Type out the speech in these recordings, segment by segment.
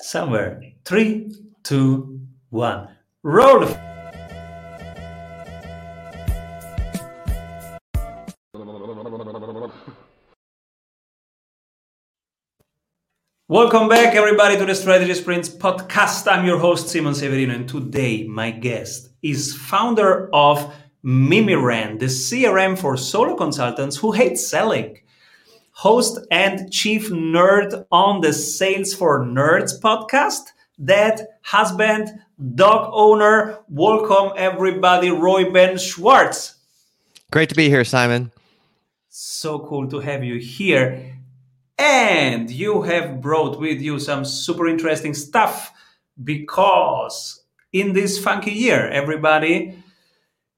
somewhere. Three, two, one. Roll. Welcome back, everybody, to the Strategy Sprints podcast. I'm your host, Simon Severino, and today my guest is founder of Mimiran, the CRM for solo consultants who hate selling host and chief nerd on the Sales for Nerds podcast, dad, husband, dog owner. Welcome, everybody, Ruben Schwartz. Great to be here, Simon. So cool to have you here. And you have brought with you some super interesting stuff because in this funky year, everybody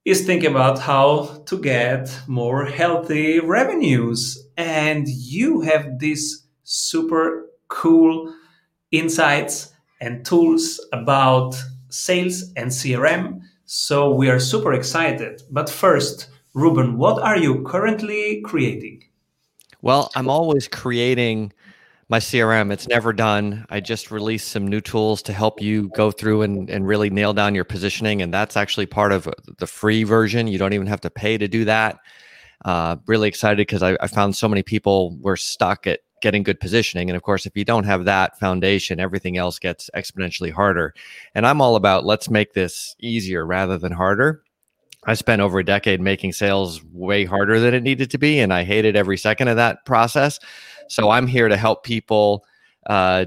is thinking about how to get more healthy revenues. And you have these super cool insights and tools about sales and CRM. So we are super excited. But first, Ruben, what are you currently creating? Well, I'm always creating my CRM. It's never done. I just released some new tools to help you go through and, and really nail down your positioning. And that's actually part of the free version. You don't even have to pay to do that. Uh, really excited because I, I found so many people were stuck at getting good positioning. And of course, if you don't have that foundation, everything else gets exponentially harder. And I'm all about let's make this easier rather than harder. I spent over a decade making sales way harder than it needed to be, and I hated every second of that process. So I'm here to help people uh,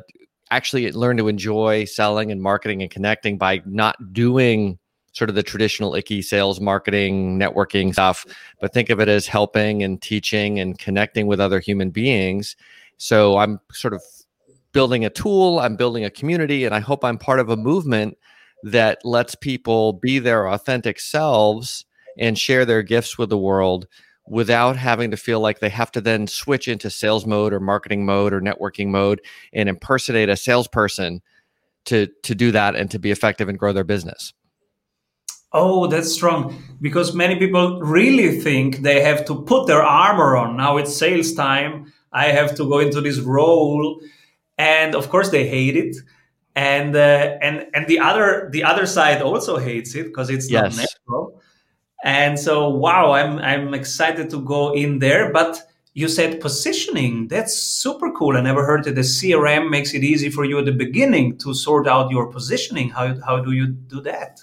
actually learn to enjoy selling and marketing and connecting by not doing sort of the traditional icky sales marketing networking stuff but think of it as helping and teaching and connecting with other human beings so i'm sort of building a tool i'm building a community and i hope i'm part of a movement that lets people be their authentic selves and share their gifts with the world without having to feel like they have to then switch into sales mode or marketing mode or networking mode and impersonate a salesperson to to do that and to be effective and grow their business. Oh, that's strong because many people really think they have to put their armor on. Now it's sales time. I have to go into this role and of course they hate it. And uh, and and the other the other side also hates it because it's yes. not natural and so, wow, I'm I'm excited to go in there. But you said positioning. That's super cool. I never heard that the CRM makes it easy for you at the beginning to sort out your positioning. How how do you do that?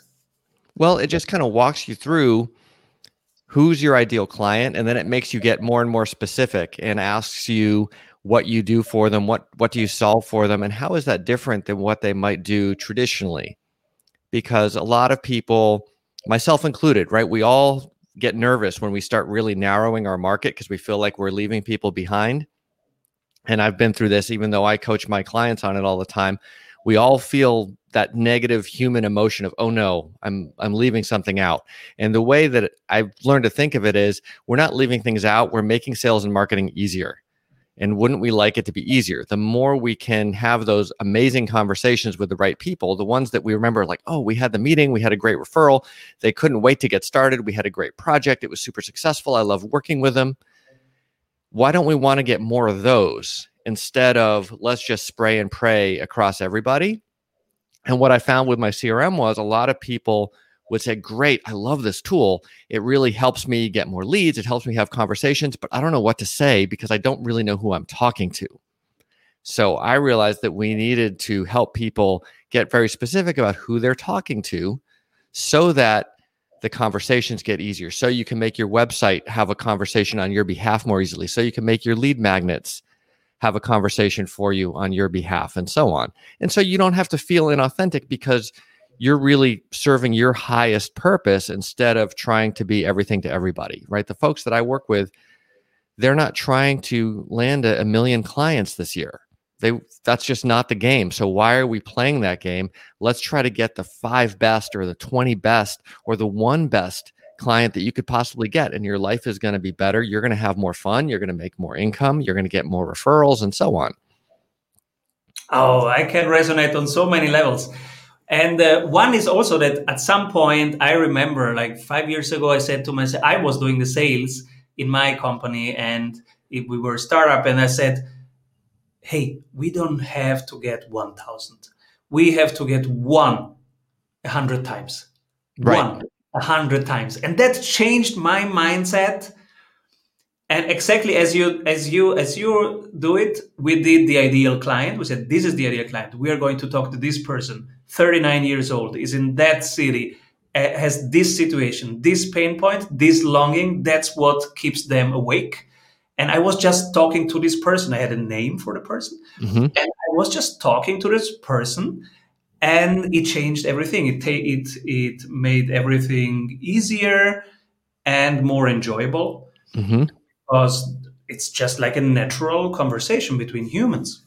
Well, it just kind of walks you through who's your ideal client and then it makes you get more and more specific and asks you what you do for them what what do you solve for them and how is that different than what they might do traditionally because a lot of people myself included, right? We all get nervous when we start really narrowing our market because we feel like we're leaving people behind. And I've been through this, even though I coach my clients on it all the time. We all feel that negative human emotion of, oh no, I'm I'm leaving something out. And the way that I've learned to think of it is we're not leaving things out, we're making sales and marketing easier. And wouldn't we like it to be easier? The more we can have those amazing conversations with the right people, the ones that we remember, like, oh, we had the meeting, we had a great referral, they couldn't wait to get started, we had a great project, it was super successful, I love working with them. Why don't we want to get more of those instead of let's just spray and pray across everybody? And what I found with my CRM was a lot of people would say, Great, I love this tool. It really helps me get more leads. It helps me have conversations, but I don't know what to say because I don't really know who I'm talking to. So I realized that we needed to help people get very specific about who they're talking to so that the conversations get easier. So you can make your website have a conversation on your behalf more easily. So you can make your lead magnets have a conversation for you on your behalf and so on. And so you don't have to feel inauthentic because you're really serving your highest purpose instead of trying to be everything to everybody, right? The folks that I work with, they're not trying to land a, a million clients this year. They that's just not the game. So why are we playing that game? Let's try to get the 5 best or the 20 best or the one best client that you could possibly get and your life is going to be better. You're going to have more fun, you're going to make more income, you're going to get more referrals and so on. Oh, I can resonate on so many levels. And uh, one is also that at some point, I remember like five years ago, I said to myself, I was doing the sales in my company and if we were a startup. And I said, hey, we don't have to get 1,000. We have to get one a hundred times. Right. One a hundred times. And that changed my mindset. And exactly as you as you as you do it, we did the ideal client. We said, this is the ideal client. We are going to talk to this person, 39 years old, is in that city, has this situation, this pain point, this longing. That's what keeps them awake and I was just talking to this person. I had a name for the person. Mm-hmm. And I was just talking to this person and it changed everything. It, it, it made everything easier and more enjoyable mm-hmm. because it's just like a natural conversation between humans.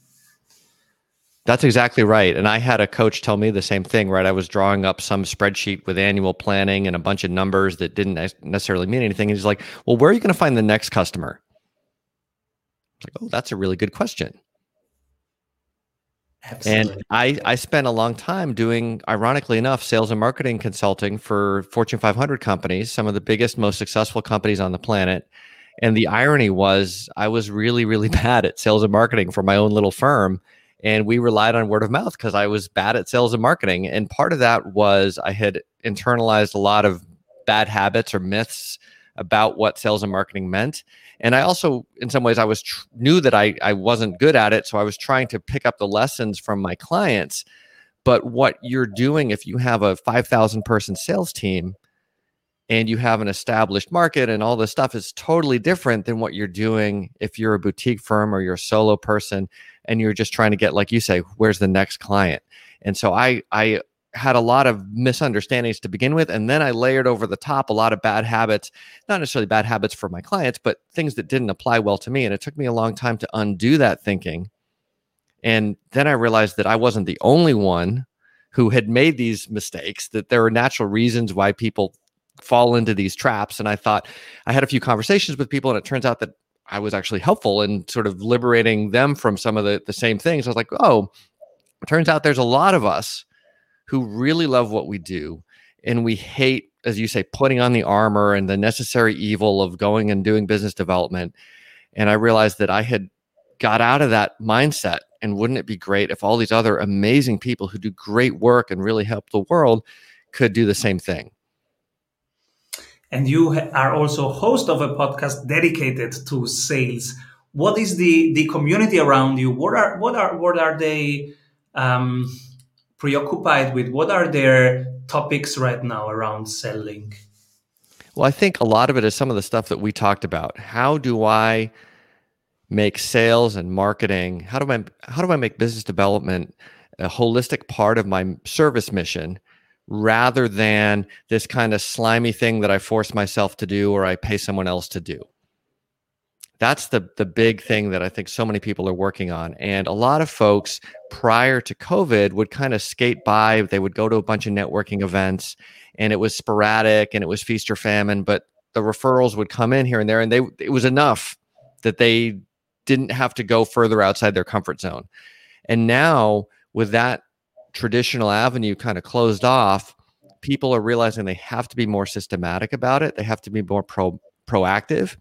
That's exactly right. And I had a coach tell me the same thing, right? I was drawing up some spreadsheet with annual planning and a bunch of numbers that didn't necessarily mean anything. And he's like, Well, where are you going to find the next customer? like, oh, that's a really good question. Absolutely. And I, I spent a long time doing, ironically enough, sales and marketing consulting for Fortune 500 companies, some of the biggest, most successful companies on the planet. And the irony was, I was really, really bad at sales and marketing for my own little firm. And we relied on word of mouth because I was bad at sales and marketing. And part of that was I had internalized a lot of bad habits or myths about what sales and marketing meant. And i also in some ways i was tr- knew that I, I wasn't good at it so i was trying to pick up the lessons from my clients. But what you're doing if you have a 5000 person sales team and you have an established market and all this stuff is totally different than what you're doing if you're a boutique firm or you're a solo person and you're just trying to get like you say where's the next client? And so i i had a lot of misunderstandings to begin with. And then I layered over the top a lot of bad habits, not necessarily bad habits for my clients, but things that didn't apply well to me. And it took me a long time to undo that thinking. And then I realized that I wasn't the only one who had made these mistakes, that there are natural reasons why people fall into these traps. And I thought I had a few conversations with people, and it turns out that I was actually helpful in sort of liberating them from some of the, the same things. I was like, oh, it turns out there's a lot of us who really love what we do and we hate as you say putting on the armor and the necessary evil of going and doing business development. And i realized that i had got out of that mindset and wouldn't it be great if all these other amazing people who do great work and really help the world could do the same thing? And you are also host of a podcast dedicated to sales. What is the the community around you? What are what are what are they um, preoccupied with? What are their topics right now around selling? Well, I think a lot of it is some of the stuff that we talked about. How do I make sales and marketing? How do I how do I make business development a holistic part of my service mission rather than this kind of slimy thing that I force myself to do or I pay someone else to do? That's the the big thing that I think so many people are working on. And a lot of folks prior to COVID would kind of skate by. They would go to a bunch of networking events, and it was sporadic and it was feast or famine. But the referrals would come in here and there, and they it was enough that they didn't have to go further outside their comfort zone. And now with that traditional avenue kind of closed off, people are realizing they have to be more systematic about it. They have to be more pro proactive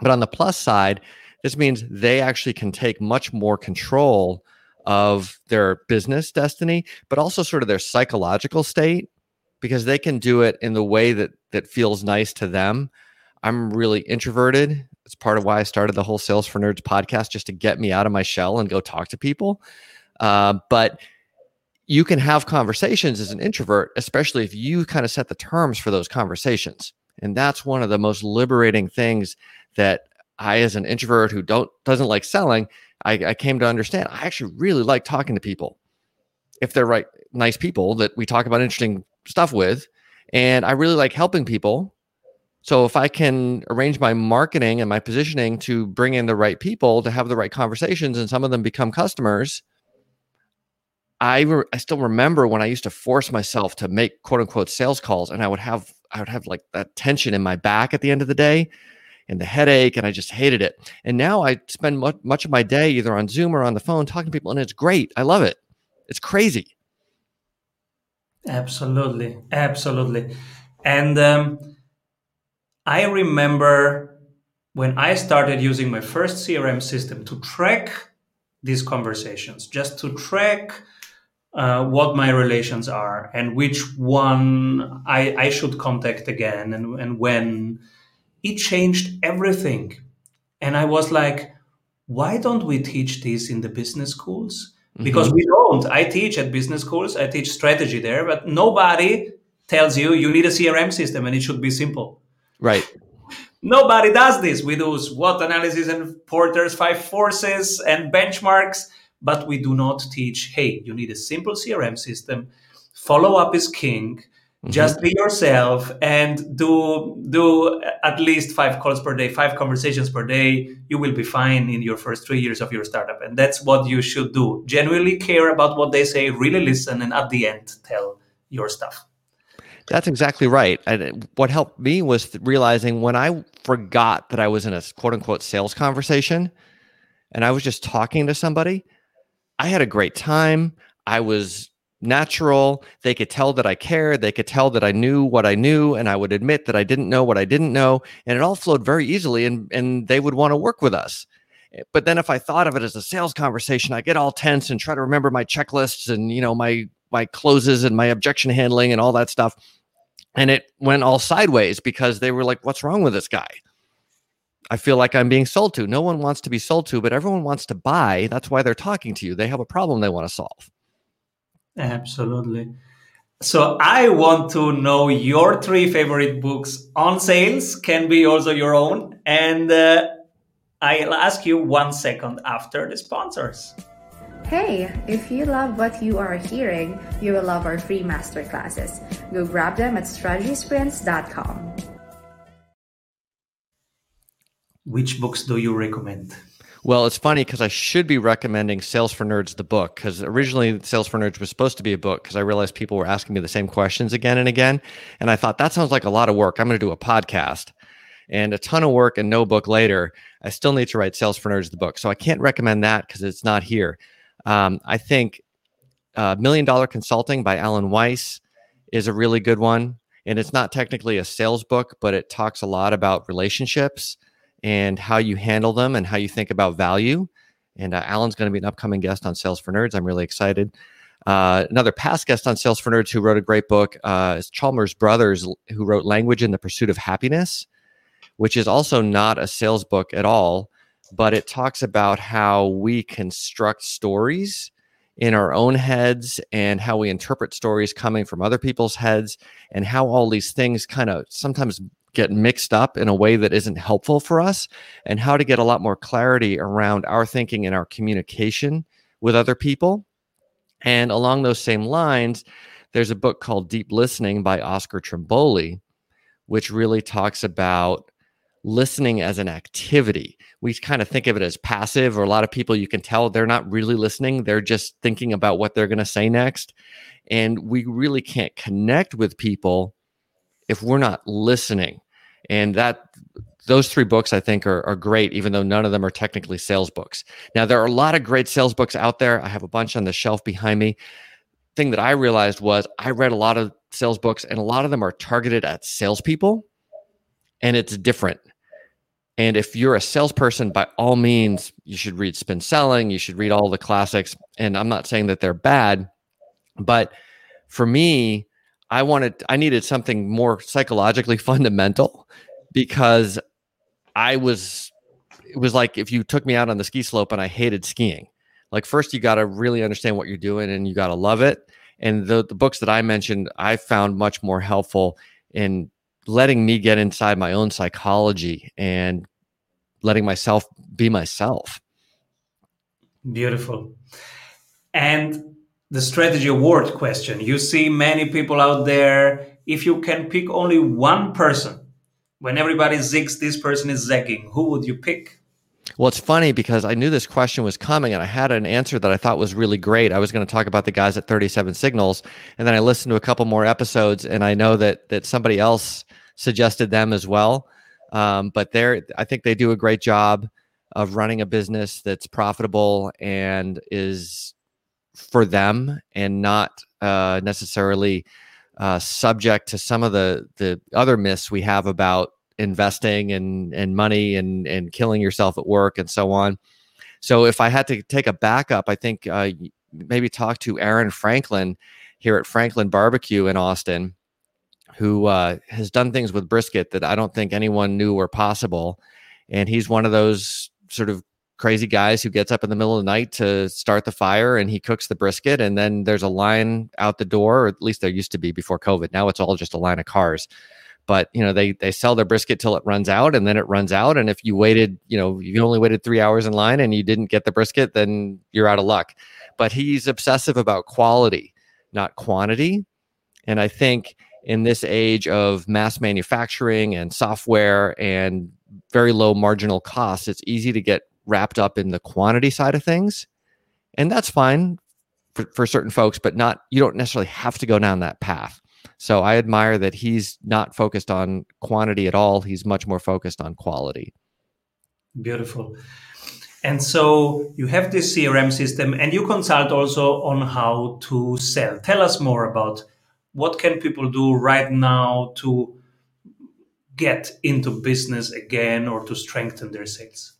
but on the plus side, this means they actually can take much more control of their business destiny, but also sort of their psychological state because they can do it in the way that that feels nice to them. I'm really introverted. It's part of why I started the whole Sales for Nerds podcast just to get me out of my shell and go talk to people. Uh, but you can have conversations as an introvert, especially if you kind of set the terms for those conversations. And that's one of the most liberating things that I, as an introvert who don't doesn't like selling, I, I came to understand. I actually really like talking to people if they're right, nice people that we talk about interesting stuff with, and I really like helping people. So if I can arrange my marketing and my positioning to bring in the right people to have the right conversations, and some of them become customers, I re- I still remember when I used to force myself to make quote unquote sales calls, and I would have I would have like that tension in my back at the end of the day and the headache, and I just hated it. And now I spend much, much of my day either on Zoom or on the phone talking to people, and it's great. I love it. It's crazy. Absolutely, absolutely. And um, I remember when I started using my first CRM system to track these conversations just to track uh, what my relations are and which one I, I should contact again and, and when. It changed everything. And i was like why don't we teach this in the business schools? Because mm-hmm. we don't. I teach at business schools. I teach strategy there but nobody tells you you need a crm system and it should be simple. Right. Nobody does this. We do SWOT analysis and porter's five forces and benchmarks but we do not teach hey you need a simple crm system follow up is king mm-hmm. just be yourself and do do at least five calls per day five conversations per day you will be fine in your first three years of your startup and that's what you should do genuinely care about what they say really listen and at the end tell your stuff that's exactly right. And what helped me was realizing when I forgot that I was in a quote unquote sales conversation and I was just talking to somebody, I had a great time. I was natural. They could tell that I cared. They could tell that I knew what I knew, and I would admit that I didn't know what I didn't know. And it all flowed very easily, and, and they would want to work with us. Eh, but then if I thought of it as a sales conversation, I get all tense and try to remember my checklists and you know my my closes and my objection handling and all that stuff. And it went all sideways because they were like, What's wrong with this guy? I feel like I'm being sold to. No one wants to be sold to, but everyone wants to buy. That's why they're talking to you. They have a problem they want to solve. Absolutely. So I want to know your three favorite books on sales, can be also your own. And uh, I'll ask you one second after the sponsors. Hey, if you love what you are hearing, you will love our free masterclasses. Go grab them at strategysprints.com. Which books do you recommend? Well, it's funny because I should be recommending Sales for Nerds, the book, because originally Sales for Nerds was supposed to be a book because I realized people were asking me the same questions again and again. And I thought that sounds like a lot of work. I'm going to do a podcast and a ton of work and no book later. I still need to write Sales for Nerds, the book. So I can't recommend that because it's not here. Um, I think uh, Million Dollar Consulting by Alan Weiss is a really good one. And it's not technically a sales book, but it talks a lot about relationships and how you handle them and how you think about value. And uh, Alan's going to be an upcoming guest on Sales for Nerds. I'm really excited. Uh, another past guest on Sales for Nerds who wrote a great book uh, is Chalmers Brothers, who wrote Language in the Pursuit of Happiness, which is also not a sales book at all, but it talks about how we construct stories in our own heads and how we interpret stories coming from other people's heads and how all these things kind of sometimes get mixed up in a way that isn't helpful for us and how to get a lot more clarity around our thinking and our communication with other people. And along those same lines, there's a book called Deep Listening by Oscar Trimboli, which really talks about listening as an activity. We kind of think of it as passive, or a lot of people you can tell they're not really listening. They're just thinking about what they're going to say next. And we really can't connect with people if we're not listening. And that those three books I think are, are great, even though none of them are technically sales books. Now there are a lot of great sales books out there. I have a bunch on the shelf behind me. Thing that I realized was I read a lot of sales books, and a lot of them are targeted at salespeople, and it's different. And if you're a salesperson, by all means, you should read Spin Selling. You should read all the classics. And I'm not saying that they're bad, but for me, I wanted I needed something more psychologically fundamental because I was it was like if you took me out on the ski slope and I hated skiing. Like first you got to really understand what you're doing and you got to love it. And the the books that I mentioned I found much more helpful in letting me get inside my own psychology and letting myself be myself. Beautiful. And the strategy award question. You see many people out there. If you can pick only one person, when everybody zigs, this person is zagging, who would you pick? Well, it's funny because I knew this question was coming and I had an answer that I thought was really great. I was going to talk about the guys at 37 Signals and then I listened to a couple more episodes and I know that that somebody else suggested them as well. Um, but they're I think they do a great job of running a business that's profitable and is for them and not uh, necessarily uh, subject to some of the the other myths we have about investing and and money and and killing yourself at work and so on. So if I had to take a backup, I think uh, maybe talk to Aaron Franklin here at Franklin Barbecue in Austin, who uh, has done things with brisket that I don't think anyone knew were possible. And he's one of those sort of crazy guys who gets up in the middle of the night to start the fire and he cooks the brisket and then there's a line out the door or at least there used to be before covid. Now it's all just a line of cars. But you know they they sell their brisket till it runs out and then it runs out. And if you waited you know you only waited three hours in line and you didn't get the brisket then you're out of luck. But he's obsessive about quality not quantity. And i think in this age of mass manufacturing and software and very low marginal costs it's easy to get wrapped up in the quantity side of things and that's fine for, for certain folks but not you don't necessarily have to go down that path so I admire that he's not focused on quantity at all. He's much more focused on quality. Beautiful. And so you have this CRM system and you consult also on how to sell. Tell us more about what can people do right now to get into business again or to strengthen their sales?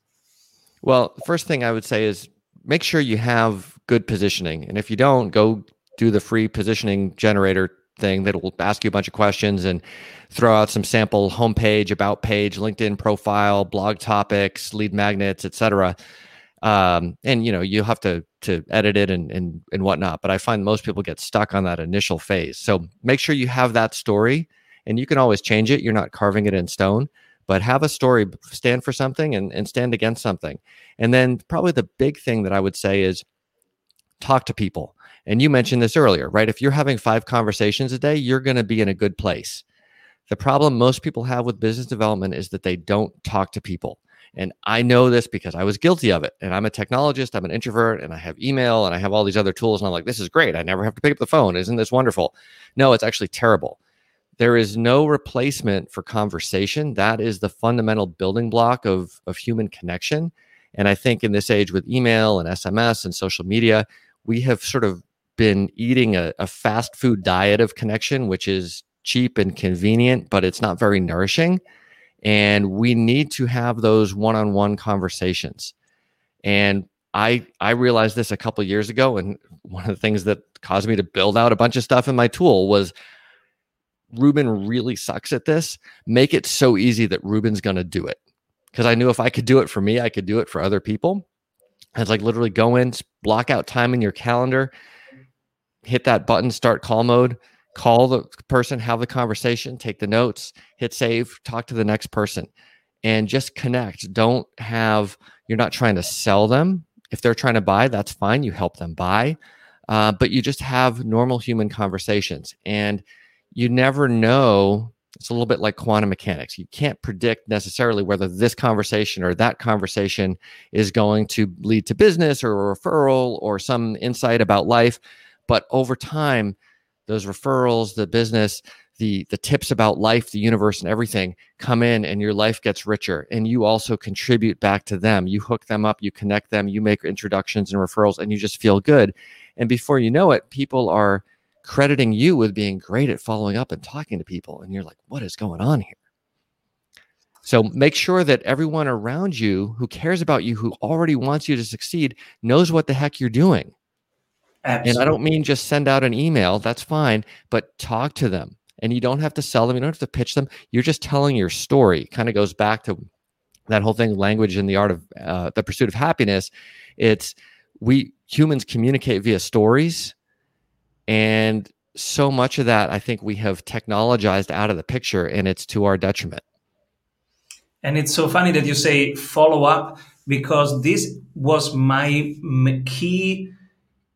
Well, first thing I would say is make sure you have good positioning. And if you don't, go do the free positioning generator thing that will ask you a bunch of questions and throw out some sample homepage, about page, LinkedIn profile, blog topics, lead magnets, etc. Um, and you know you have to to edit it and, and and whatnot. But I find most people get stuck on that initial phase. So make sure you have that story, and you can always change it. You're not carving it in stone, but have a story, stand for something, and and stand against something. And then probably the big thing that I would say is talk to people and you mentioned this earlier, right? If you're having five conversations a day, you're going to be in a good place. The problem most people have with business development is that they don't talk to people. And I know this because I was guilty of it. And I'm a technologist, I'm an introvert, and I have email and I have all these other tools. And I'm like, this is great. I never have to pick up the phone. Isn't this wonderful? No, it's actually terrible. There is no replacement for conversation. That is the fundamental building block of, of human connection. And I think in this age with email and SMS and social media, we have sort of been eating a, a fast food diet of connection, which is cheap and convenient, but it's not very nourishing. And we need to have those one-on-one conversations. And I I realized this a couple years ago, and one of the things that caused me to build out a bunch of stuff in my tool was Ruben really sucks at this. Make it so easy that Ruben's going to do it. Because I knew if I could do it for me, I could do it for other people. It's like literally go in, block out time in your calendar, hit that button, start call mode, call the person, have the conversation, take the notes, hit save, talk to the next person, and just connect. Don't have, you're not trying to sell them. If they're trying to buy, that's fine. You help them buy. Uh, but you just have normal human conversations. And you never know. It's a little bit like quantum mechanics. You can't predict necessarily whether this conversation or that conversation is going to lead to business or a referral or some insight about life but over time, those referrals, the business, the the tips about life, the universe, and everything come in, and your life gets richer. And you also contribute back to them. You hook them up, you connect them, you make introductions and referrals, and you just feel good. And before you know it, people are crediting you with being great at following up and talking to people. And you're like, what is going on here? So make sure that everyone around you who cares about you, who already wants you to succeed, knows what the heck you're doing. Absolutely. And I don't mean just send out an email, that's fine, but talk to them. And you don't have to sell them, you don't have to pitch them. You're just telling your story. Kind of goes back to that whole thing language and the art of uh, the pursuit of happiness. It's we humans communicate via stories. And so much of that, I think we have technologized out of the picture and it's to our detriment. And it's so funny that you say follow up because this was my key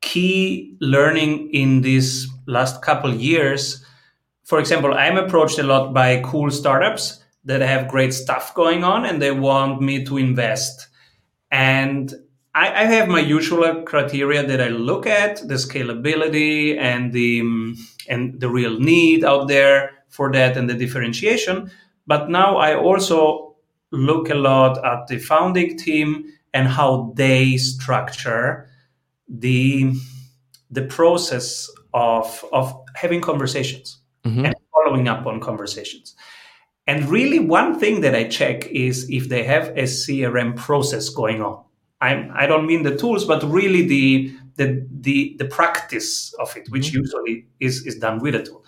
key learning in these last couple years for example i'm approached a lot by cool startups that have great stuff going on and they want me to invest and I, I have my usual criteria that i look at the scalability and the and the real need out there for that and the differentiation but now i also look a lot at the founding team and how they structure the the process of of having conversations mm-hmm. and following up on conversations. And really, one thing that I check is if they have a CRM process going on. I'm, I don't mean the tools, but really the the the, the practice of it, which mm-hmm. usually is, is done with a tool.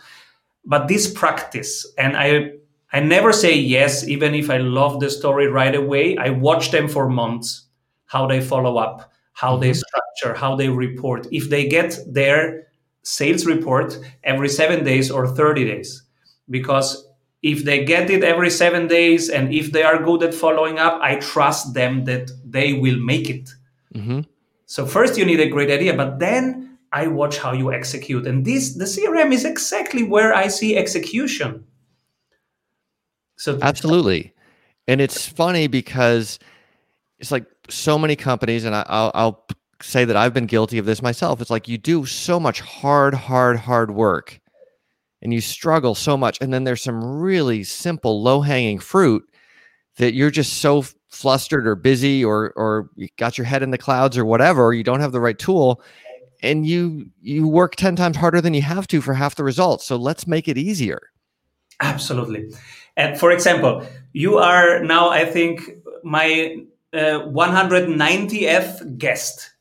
But this practice, and I I never say yes, even if I love the story right away. I watch them for months, how they follow up, how mm-hmm. they structure, how they report. If they get their sales report every seven days or 30 days, because if they get it every seven days and if they are good at following up, I trust them that they will make it. Mm-hmm. So first you need a great idea, but then I watch how you execute. And this the CRM is exactly where I see execution. So absolutely. And it's funny because it's like so many companies, and I, will I'll say that I've been guilty of this myself. It's like you do so much hard, hard, hard work and you struggle so much. And then there's some really simple, low hanging fruit that you're just so flustered or busy or or you got your head in the clouds or whatever, you don't have the right tool and you you work 10 times harder than you have to for half the results. So let's make it easier. Absolutely. And for example, you are now I think my uh, 190th guest.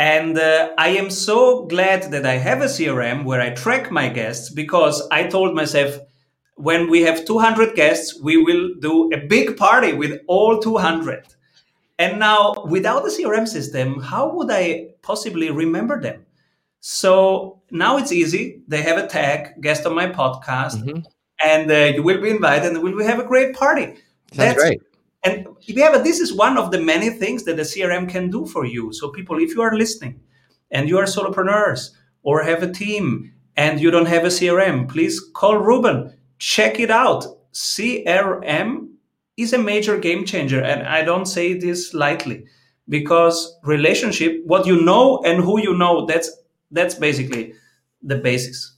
And uh, I am so glad that I have a CRM where I track my guests because I told myself when we have 200 guests, we will do a big party with all 200. And now, without the CRM system, how would I possibly remember them? So now it's easy. They have a tag, guest on my podcast, mm-hmm. and uh, you will be invited and we will have a great party. Sounds That's great. And yeah, but this is one of the many things that the CRM can do for you. So, people, if you are listening and you are solopreneurs or have a team and you don't have a CRM, please call Ruben check it out. CRM is a major game changer. And I don't say this lightly because relationship, what you know and who you know, that's that's basically the basis.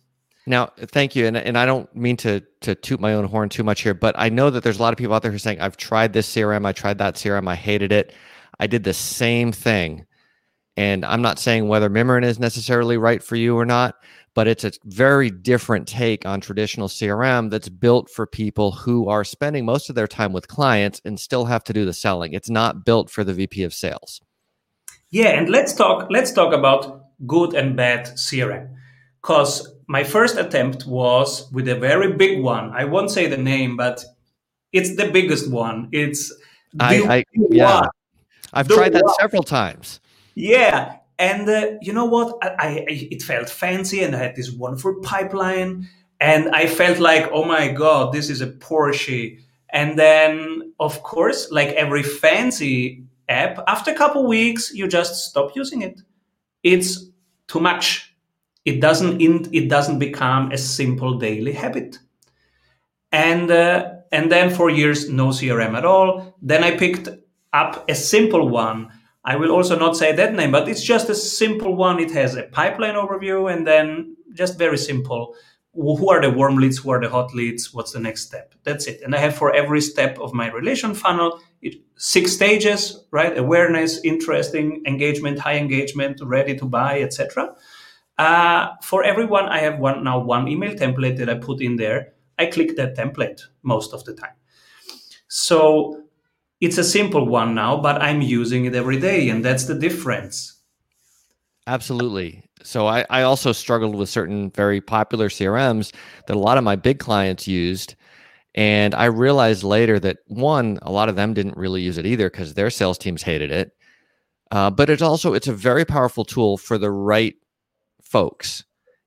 Now, thank you, and and I don't mean to to toot my own horn too much here, but I know that there's a lot of people out there who are saying, "I've tried this CRM, I tried that CRM, I hated it, I did the same thing," and I'm not saying whether Mimiran is necessarily right for you or not, but it's a very different take on traditional CRM that's built for people who are spending most of their time with clients and still have to do the selling. It's not built for the VP of sales. Yeah, and let's talk let's talk about good and bad CRM. Cuz my first attempt was with a very big one. I won't say the name, but it's the biggest one. It's I, I yeah. I've the tried that one. several times. Yeah, and uh, you know what? I, I, it felt fancy, and I had this wonderful pipeline, and I felt like, oh my god, this is a Porsche. And then, of course, like every fancy app, after a couple weeks, you just stop using it. It's too much. It doesn't. It doesn't become a simple daily habit. And uh, and then for years, no CRM at all. Then I picked up a simple one I will also not say that name, but it's just a simple one. It has a pipeline overview and then just very simple. Who are the warm leads? Who are the hot leads? What's the next step? That's it. And I have for every step of my relation funnel, it, six stages, right? Awareness, interesting, engagement, high engagement, ready to buy, etc. Uh, for everyone, I have one now one email template that I put in there. I click that template most of the time. So it's a simple one now, but I'm using it every day, and that's the difference. Absolutely. So I, I also struggled with certain very popular CRMs that a lot of my big clients used. And I realized later that one, a lot of them didn't really use it either because their sales teams hated it. Uh, but it's also it's a very powerful tool for the right folks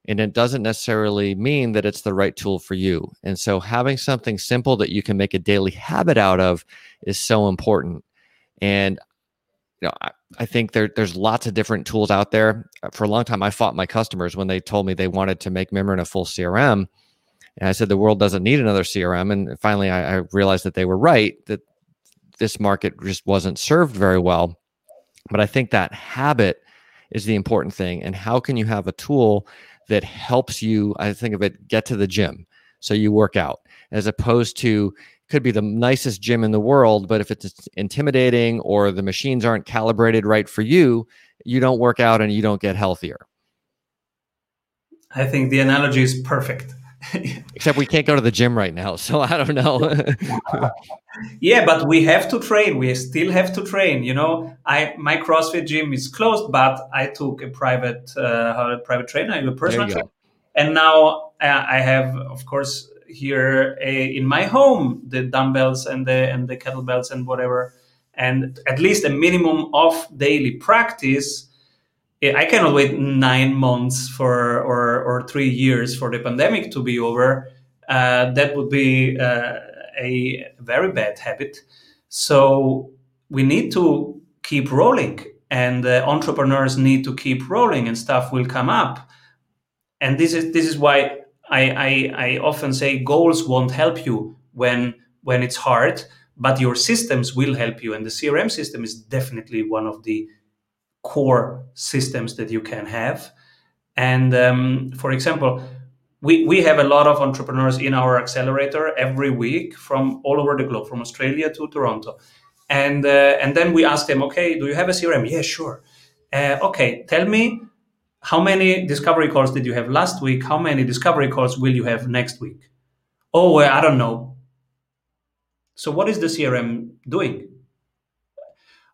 and it doesn't necessarily mean that it's the right tool for you. And so having something simple that you can make a daily habit out of is so important. And you know, I, I think there, there's lots of different tools out there. Uh, for a long time, I fought my customers when they told me they wanted to make Mimiran a full CRM. And I said the world doesn't need another CRM. And finally, I, I realized that they were right. That this market just wasn't served very well. But I think that habit is the important thing. And how can you have a tool that helps you, I think of it, get to the gym. So you work out as opposed to could be the nicest gym in the world, but if it's intimidating or the machines aren't calibrated right for you, you don't work out and you don't get healthier. I think the analogy is perfect. Except we can't go to the gym right now, so I don't know. yeah, but we have to train. We still have to train. You know, I my CrossFit gym is closed, but I took a private uh, private trainer, a personal trainer, and now uh, I have, of course, here a, in my home the dumbbells and the and the kettlebells and whatever, and at least a minimum of daily practice I cannot wait nine months for or or three years for the pandemic to be over. Uh, that would be uh, a very bad habit. So we need to keep rolling, and uh, entrepreneurs need to keep rolling, and stuff will come up. And this is this is why I, I, I often say goals won't help you when when it's hard, but your systems will help you, and the CRM system is definitely one of the core systems that you can have. And um, for example, we, we have a lot of entrepreneurs in our accelerator every week from all over the globe, from Australia to Toronto. And, uh, and then we ask them, okay, do you have a CRM? Yeah, sure. Uh, okay, tell me how many discovery calls did you have last week? How many discovery calls will you have next week? Oh, I don't know. So, what is the CRM doing?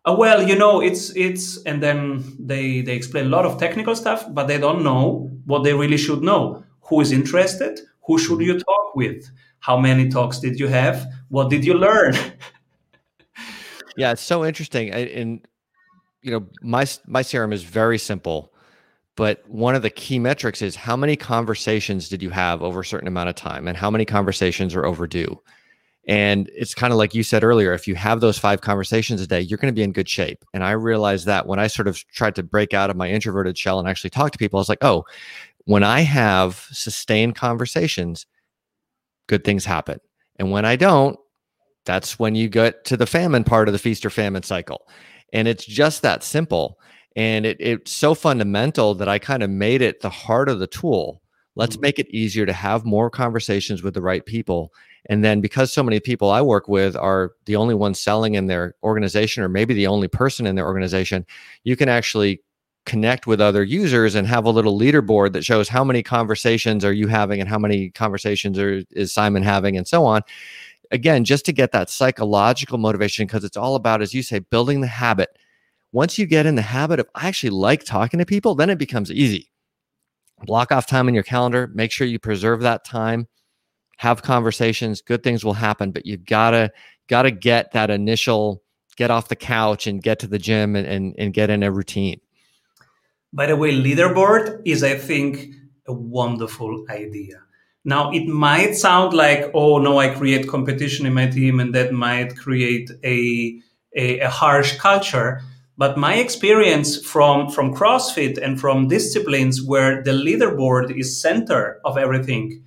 Uh, well, you know, it's it's, and then they they explain a lot of technical stuff, but they don't know what they really should know. Who is interested? Who should you talk with? How many talks did you have? What did you learn? yeah, it's so interesting. And you know, my my CRM is very simple, but one of the key metrics is how many conversations did you have over a certain amount of time, and how many conversations are overdue. And it's kind of like you said earlier if you have those five conversations a day, you're going to be in good shape. And I realized that when I sort of tried to break out of my introverted shell and actually talk to people, I was like, oh, when I have sustained conversations, good things happen. And when I don't, that's when you get to the famine part of the feast or famine cycle. And it's just that simple. And it, it's so fundamental that I kind of made it the heart of the tool. Let's mm-hmm. make it easier to have more conversations with the right people and then because so many people I work with are the only ones selling in their organization, or maybe the only person in their organization, you can actually connect with other users and have a little leaderboard that shows how many conversations are you having and how many conversations are, is Simon having and so on. Again, just to get that psychological motivation, because it's all about, as you say, building the habit. Once you get in the habit of, I actually like talking to people, then it becomes easy. Block off time in your calendar, make sure you preserve that time have conversations good things will happen but you gotta gotta get that initial get off the couch and get to the gym and, and, and get in a routine. By the way leaderboard is i think a wonderful idea. Now it might sound like oh no i create competition in my team and that might create a, a, a harsh culture but my experience from from crossfit and from disciplines where the leaderboard is center of everything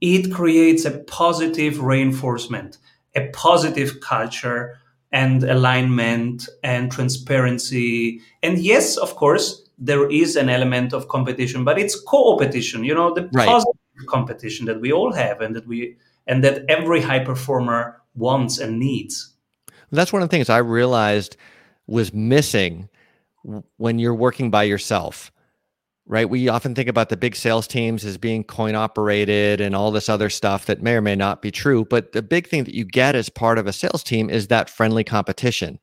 it creates a positive reinforcement, a positive culture and alignment and transparency. And yes, of course, there is an element of competition, but it's co-opetition, you know, the right. positive competition that we all have and that we and that every high performer wants and needs. That's one of the things I realized was missing when you're working by yourself right? We often think about the big sales teams as being coin operated and all this other stuff that may or may not be true. But the big thing that you get as part of a sales team is that friendly competition.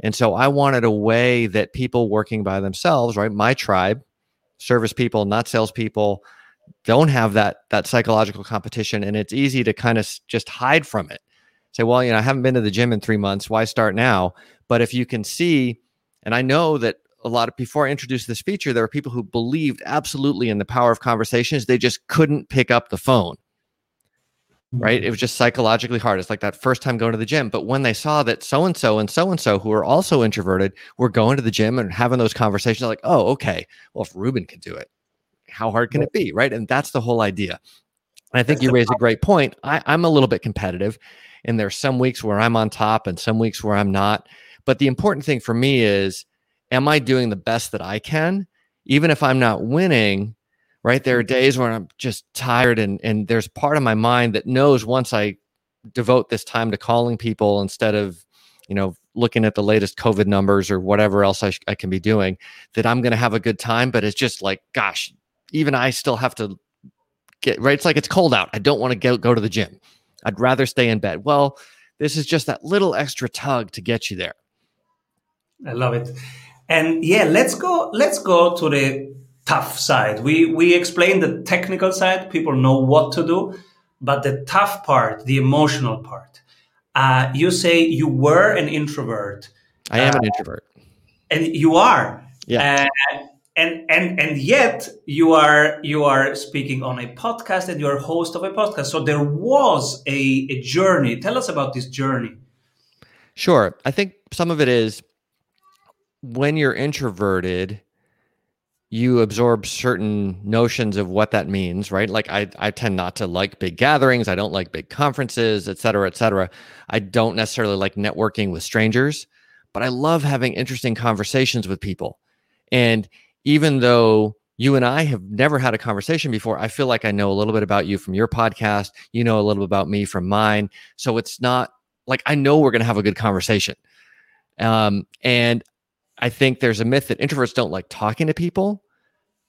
And so I wanted a way that people working by themselves, right? My tribe, service people, not salespeople, don't have that that psychological competition, and it's easy to kind of just hide from it. Say, well, you know, I haven't been to the gym in three months. Why start now? But if you can see, and I know that a lot of before I introduced this feature, there were people who believed absolutely in the power of conversations. They just couldn't pick up the phone. Right. It was just psychologically hard. It's like that first time going to the gym. But when they saw that so and so and so and so who are also introverted were going to the gym and having those conversations, like, oh, okay. Well, if Ruben can do it, how hard can it be? Right. And that's the whole idea. And I think you raise a great point. I, I'm a little bit competitive, and there's some weeks where I'm on top and some weeks where I'm not. But the important thing for me is am I doing the best that I can? Even if I'm not winning, right? There are mm-hmm. days when I'm just tired and and there's part of my mind that knows once I devote this time to calling people instead of, you know, looking at the latest COVID numbers or whatever else I, sh- I can be doing, that I'm going to have a good time. But it's just like, gosh, even I still have to get right. It's like it's cold out. I don't want to go go to the gym. I'd rather stay in bed. Well, this is just that little extra tug to get you there. I love it. And yeah, let's go. Let's go to the tough side. We we explain the technical side. People know what to do, but the tough part, the emotional part. Uh, you say you were an introvert. I am uh, an introvert, and you are. Yeah. Uh, and and and yet you are you are speaking on a podcast and you're host of a podcast. So there was a, a journey. Tell us about this journey. Sure. I think some of it is when you're introverted, you absorb certain notions of what that means, right? Like I, I tend not to like big gatherings. I don't like big conferences, et cetera, et cetera. I don't necessarily like networking with strangers, but I love having interesting conversations with people. And even though you and I have never had a conversation before, I feel like I know a little bit about you from your podcast. You know a little bit about me from mine. So it's not like I know we're going to have a good conversation. Um, and I think there's a myth that introverts don't like talking to people.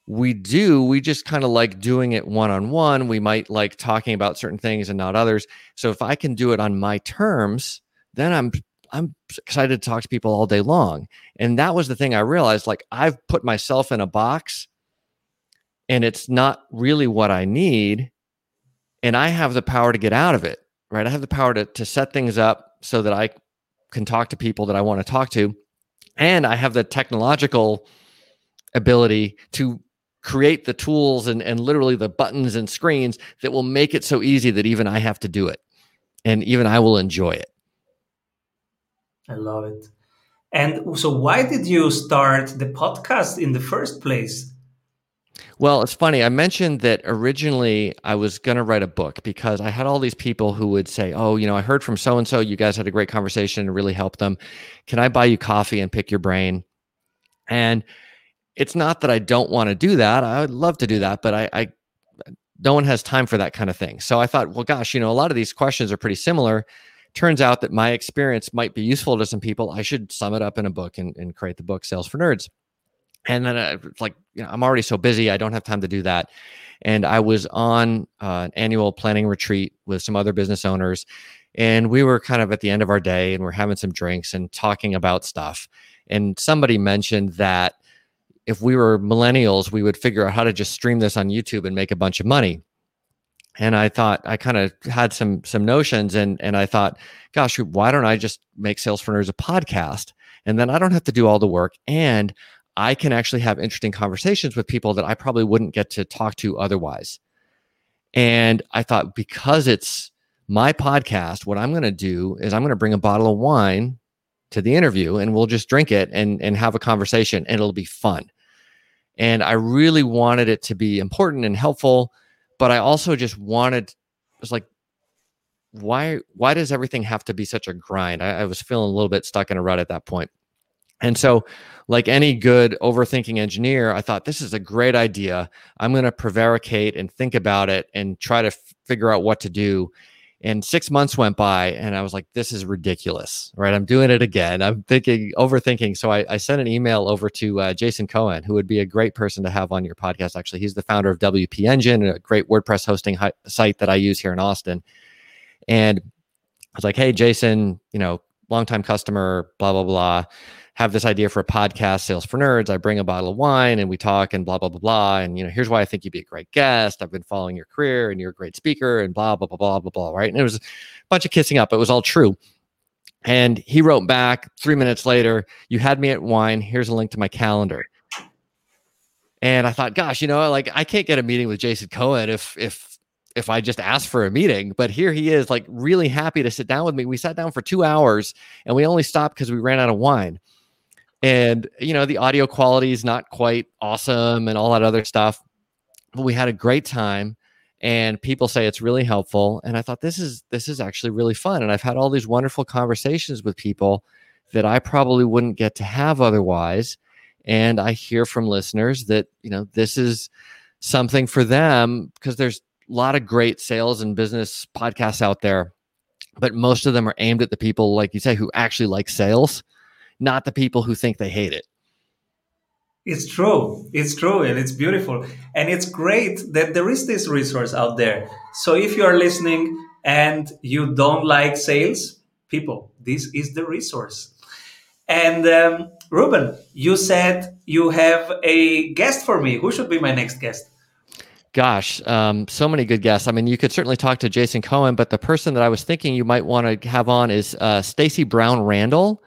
We do. We just kind of like doing it one on one. We might like talking about certain things and not others. So if I can do it on my terms, then I'm I'm excited to talk to people all day long. And that was the thing I realized like I've put myself in a box and it's not really what I need and I have the power to get out of it, right? I have the power to to set things up so that I can talk to people that I want to talk to and I have the technological ability to create the tools and, and literally the buttons and screens that will make it so easy that even I have to do it and even I will enjoy it. I love it. And so, why did you start the podcast in the first place? Well, it's funny. I mentioned that originally I was going to write a book because I had all these people who would say, Oh, you know, I heard from so and so, you guys had a great conversation and really helped them. Can I buy you coffee and pick your brain? And it's not that I don't want to do that. I would love to do that, but I, I, no one has time for that kind of thing. So I thought, well, gosh, you know, a lot of these questions are pretty similar. Turns out that my experience might be useful to some people. I should sum it up in a book and, and create the book Sales for Nerds. And then I, like, you know, I'm already so busy. I don't have time to do that. And I was on uh, an annual planning retreat with some other business owners. And we were kind of at the end of our day and we're having some drinks and talking about stuff. And somebody mentioned that if we were millennials, we would figure out how to just stream this on YouTube and make a bunch of money. And I thought I kind of had some some notions and and I thought, gosh, why don't I just make Sales for Nerds a podcast? And then I don't have to do all the work and I can actually have interesting conversations with people that I probably wouldn't get to talk to otherwise. And I thought because it's my podcast, what I'm going to do is I'm going to bring a bottle of wine to the interview and we'll just drink it and and have a conversation and it'll be fun. And I really wanted it to be important and helpful, but I also just wanted it was like why why does everything have to be such a grind? I, I was feeling a little bit stuck in a rut at that point. And so, like any good overthinking engineer, I thought this is a great idea. I'm going to prevaricate and think about it and try to f- figure out what to do. And six months went by, and I was like, this is ridiculous, right? I'm doing it again. I'm thinking, overthinking. So I, I sent an email over to uh, Jason Cohen, who would be a great person to have on your podcast. Actually, he's the founder of WP Engine, a great WordPress hosting hi- site that I use here in Austin. And I was like, hey, Jason, you know, longtime customer, blah, blah, blah have this idea for a podcast, Sales for Nerds. I bring a bottle of wine and we talk and blah, blah, blah, blah. And, you know, here's why I think you'd be a great guest. I've been following your career and you're a great speaker and blah, blah, blah, blah, blah, blah. Right. And it was a bunch of kissing up. It was all true. And he wrote back three minutes later, you had me at wine. Here's a link to my calendar. And I thought, gosh, you know, like I can't get a meeting with Jason Cohen if, if, if I just asked for a meeting, but here he is, like really happy to sit down with me. We sat down for two hours and we only stopped because we ran out of wine and you know the audio quality is not quite awesome and all that other stuff but we had a great time and people say it's really helpful and i thought this is this is actually really fun and i've had all these wonderful conversations with people that i probably wouldn't get to have otherwise and i hear from listeners that you know this is something for them because there's a lot of great sales and business podcasts out there but most of them are aimed at the people like you say who actually like sales not the people who think they hate it. It's true. It's true. And it's beautiful. And it's great that there is this resource out there. So if you are listening and you don't like sales, people, this is the resource. And um, Ruben, you said you have a guest for me. Who should be my next guest? Gosh, um, so many good guests. I mean, you could certainly talk to Jason Cohen, but the person that I was thinking you might want to have on is uh, Stacey Brown Randall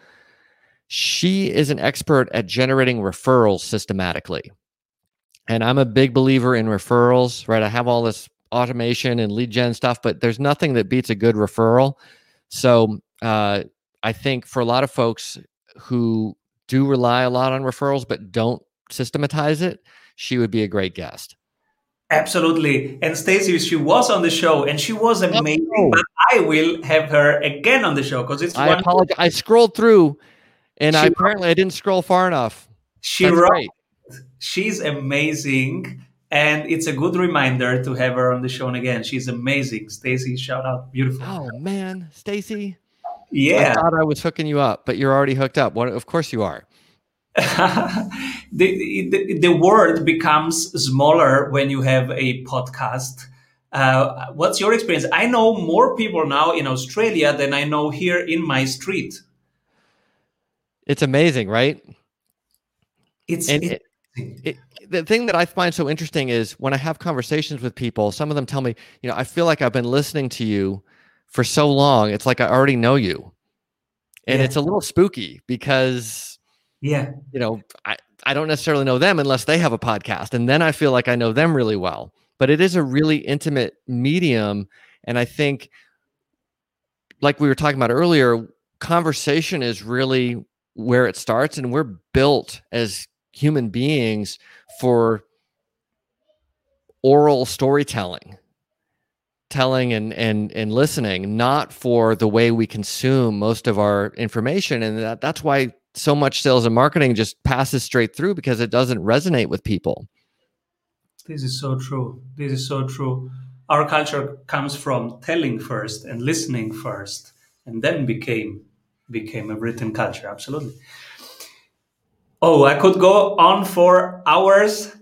she is an expert at generating referrals systematically. And I'm a big believer in referrals, right? I have all this automation and lead gen stuff, but there's nothing that beats a good referral. So uh, I think for a lot of folks who do rely a lot on referrals but don't systematize it, she would be a great guest. Absolutely. And Stacey, she was on the show and she was amazing. Oh. But I will have her again on the show because it's. I apologize. I scrolled through and I, apparently I didn't scroll far enough. She That's wrote, great. She's amazing. And it's a good reminder to have her on the show again. She's amazing. Stacey, shout out. Beautiful. Oh man, Stacey. Yeah. I thought I was hooking you up, but you're already hooked up. What of course you are. the, the, the world becomes smaller when you have a podcast. Uh, what's your experience? I know more people now in Australia than I know here in my street. It's amazing, right? It's, and it, it, the thing that I find so interesting is when I have conversations with people, some of them tell me, you know, I feel like I've been listening to you for so long. It's like I already know you. And yeah. it's a little spooky because, yeah, you know, I, I don't necessarily know them unless they have a podcast. And then I feel like I know them really well. But it is a really intimate medium. And I think, like we were talking about earlier, conversation is really where it starts and we're built as human beings for oral storytelling telling and and and listening not for the way we consume most of our information. And that, that's why so much sales and marketing just passes straight through because it doesn't resonate with people. This is so true. This is so true. Our culture comes from telling first and listening first and then became became a written culture. Absolutely. Oh, I could go on for hours,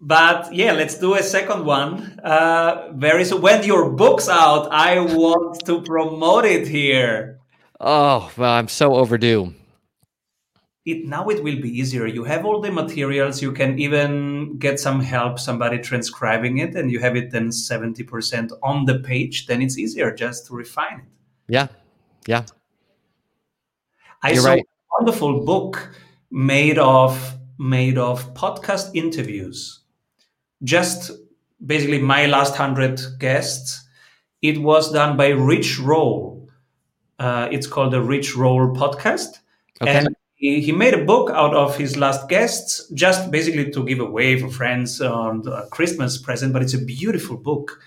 but yeah, let's do a second one. Uh, very soon. When your book's out, I want to promote it here. Oh, well, I'm so overdue. It, now it will be easier. You have all the materials. You can even get some help, somebody transcribing it, and you have it then 70% on the page. Then it's easier just to refine it. Yeah. Yeah. I You're saw right. a wonderful book made of made of podcast interviews. Just basically my last hundred guests. It was done by Rich Roll. Uh, it's called the Rich Roll podcast, okay. and he, he, made a book out of his last guests, just basically to give away for friends on a Christmas present. But it's a beautiful book,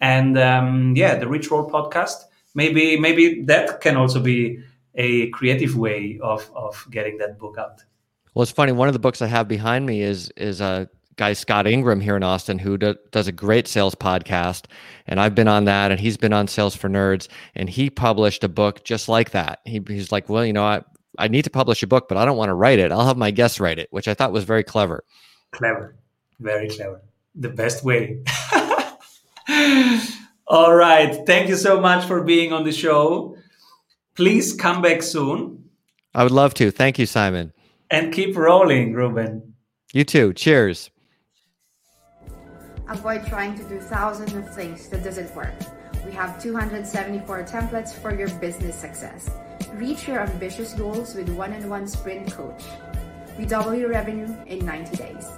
and um, yeah, the Rich Roll podcast. Maybe maybe that can also be a creative way of of getting that book out. Well, it's funny. One of the books I have behind me is is a guy Scott Ingram here in Austin who do, does a great sales podcast, and I've been on that, and he's been on Sales for Nerds, and he published a book just like that. He, he's like, well, you know, I I need to publish a book, but I don't want to write it. I'll have my guests write it, which I thought was very clever. Clever, very clever. The best way. All right. Thank you so much for being on the show. Please come back soon. I would love to. Thank you, Simon. And keep rolling, Ruben. You too. Cheers. Avoid trying to do thousands of things that doesn't work. We have 274 templates for your business success. Reach your ambitious goals with one-on-one sprint coach. We double your revenue in 90 days.